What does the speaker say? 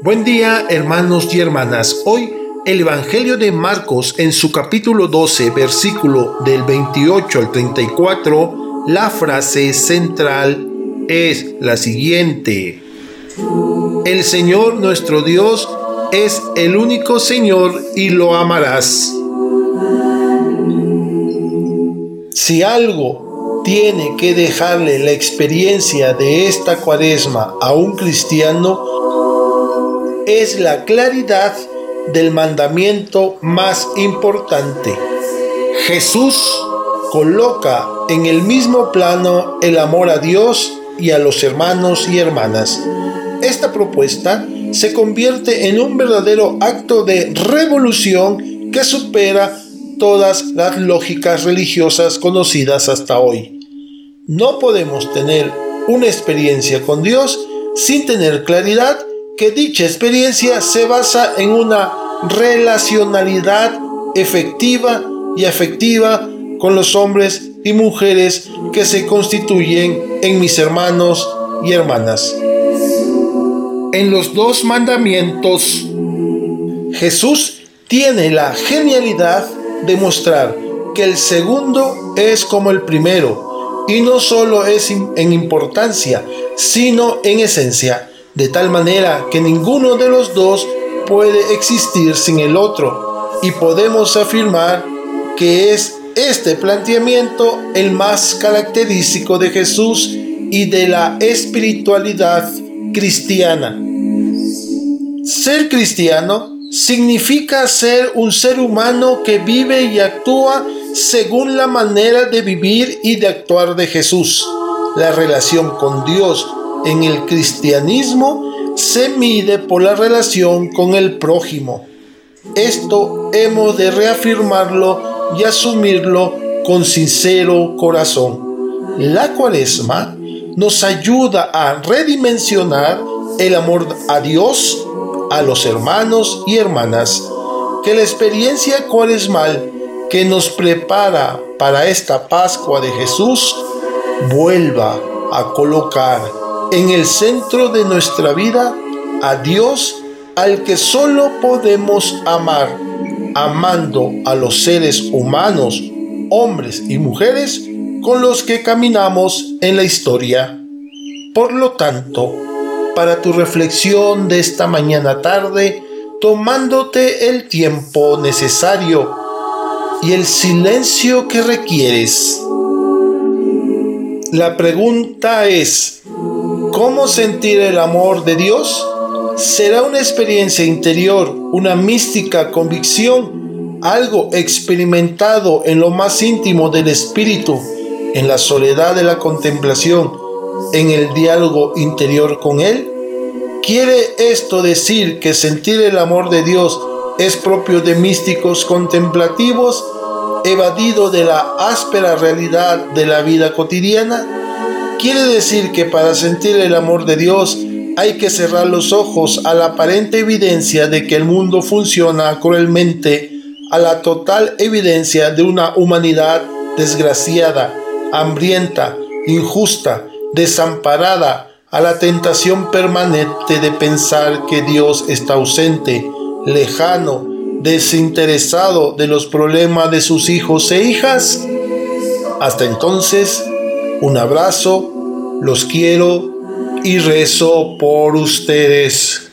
Buen día hermanos y hermanas. Hoy el Evangelio de Marcos en su capítulo 12, versículo del 28 al 34, la frase central es la siguiente. El Señor nuestro Dios es el único Señor y lo amarás. Si algo tiene que dejarle la experiencia de esta cuaresma a un cristiano, es la claridad del mandamiento más importante. Jesús coloca en el mismo plano el amor a Dios y a los hermanos y hermanas. Esta propuesta se convierte en un verdadero acto de revolución que supera todas las lógicas religiosas conocidas hasta hoy. No podemos tener una experiencia con Dios sin tener claridad que dicha experiencia se basa en una relacionalidad efectiva y afectiva con los hombres y mujeres que se constituyen en mis hermanos y hermanas. En los dos mandamientos, Jesús tiene la genialidad de mostrar que el segundo es como el primero, y no solo es en importancia, sino en esencia de tal manera que ninguno de los dos puede existir sin el otro, y podemos afirmar que es este planteamiento el más característico de Jesús y de la espiritualidad cristiana. Ser cristiano significa ser un ser humano que vive y actúa según la manera de vivir y de actuar de Jesús. La relación con Dios en el cristianismo se mide por la relación con el prójimo. Esto hemos de reafirmarlo y asumirlo con sincero corazón. La cuaresma nos ayuda a redimensionar el amor a Dios, a los hermanos y hermanas. Que la experiencia cuaresmal que nos prepara para esta Pascua de Jesús vuelva a colocar en el centro de nuestra vida a Dios al que solo podemos amar, amando a los seres humanos, hombres y mujeres con los que caminamos en la historia. Por lo tanto, para tu reflexión de esta mañana tarde, tomándote el tiempo necesario y el silencio que requieres. La pregunta es, ¿Cómo sentir el amor de Dios? Será una experiencia interior, una mística convicción, algo experimentado en lo más íntimo del espíritu, en la soledad de la contemplación, en el diálogo interior con Él. ¿Quiere esto decir que sentir el amor de Dios es propio de místicos contemplativos, evadido de la áspera realidad de la vida cotidiana? Quiere decir que para sentir el amor de Dios hay que cerrar los ojos a la aparente evidencia de que el mundo funciona cruelmente, a la total evidencia de una humanidad desgraciada, hambrienta, injusta, desamparada, a la tentación permanente de pensar que Dios está ausente, lejano, desinteresado de los problemas de sus hijos e hijas. Hasta entonces, un abrazo, los quiero y rezo por ustedes.